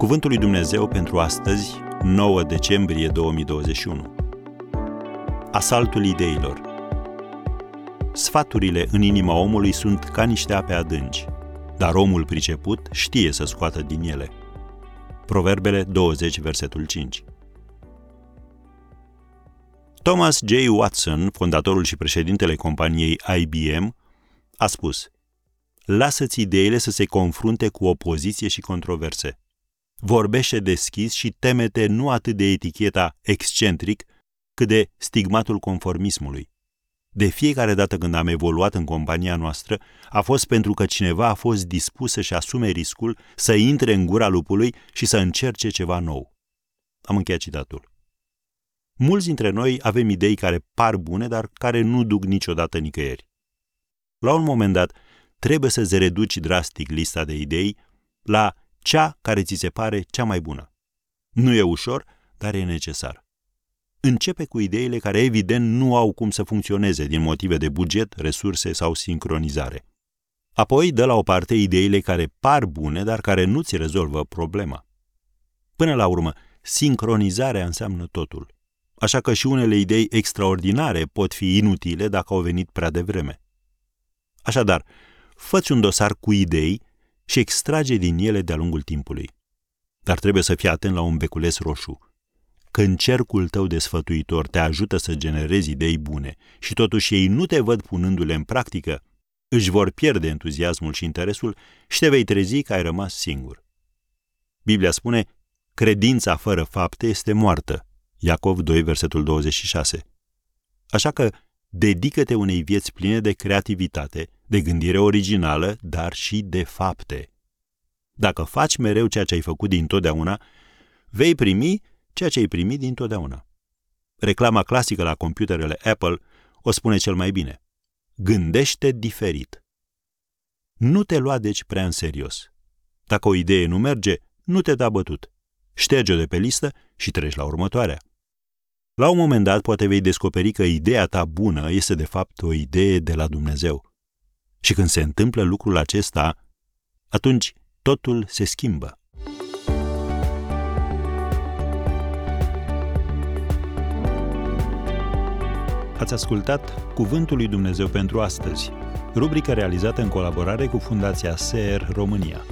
Cuvântul lui Dumnezeu pentru astăzi, 9 decembrie 2021. Asaltul ideilor. Sfaturile în inima omului sunt ca niște ape adânci, dar omul priceput știe să scoată din ele. Proverbele 20, versetul 5. Thomas J. Watson, fondatorul și președintele companiei IBM, a spus Lasă-ți ideile să se confrunte cu opoziție și controverse. Vorbește deschis și temete nu atât de eticheta excentric, cât de stigmatul conformismului. De fiecare dată când am evoluat în compania noastră, a fost pentru că cineva a fost dispus să-și asume riscul să intre în gura lupului și să încerce ceva nou. Am încheiat citatul. Mulți dintre noi avem idei care par bune, dar care nu duc niciodată nicăieri. La un moment dat, trebuie să-ți reduci drastic lista de idei la cea care ți se pare cea mai bună. Nu e ușor, dar e necesar. Începe cu ideile care evident nu au cum să funcționeze din motive de buget, resurse sau sincronizare. Apoi dă la o parte ideile care par bune, dar care nu ți rezolvă problema. Până la urmă, sincronizarea înseamnă totul. Așa că și unele idei extraordinare pot fi inutile dacă au venit prea devreme. Așadar, fă un dosar cu idei și extrage din ele de-a lungul timpului. Dar trebuie să fii atent la un becules roșu. Când cercul tău de sfătuitor te ajută să generezi idei bune și totuși ei nu te văd punându-le în practică, își vor pierde entuziasmul și interesul și te vei trezi că ai rămas singur. Biblia spune, credința fără fapte este moartă. Iacov 2, versetul 26. Așa că dedică-te unei vieți pline de creativitate, de gândire originală, dar și de fapte. Dacă faci mereu ceea ce ai făcut dintotdeauna, vei primi ceea ce ai primit dintotdeauna. Reclama clasică la computerele Apple o spune cel mai bine. Gândește diferit. Nu te lua deci prea în serios. Dacă o idee nu merge, nu te da bătut. Șterge-o de pe listă și treci la următoarea. La un moment dat poate vei descoperi că ideea ta bună este de fapt o idee de la Dumnezeu. Și când se întâmplă lucrul acesta, atunci totul se schimbă. Ați ascultat Cuvântul lui Dumnezeu pentru astăzi, rubrica realizată în colaborare cu Fundația SER România.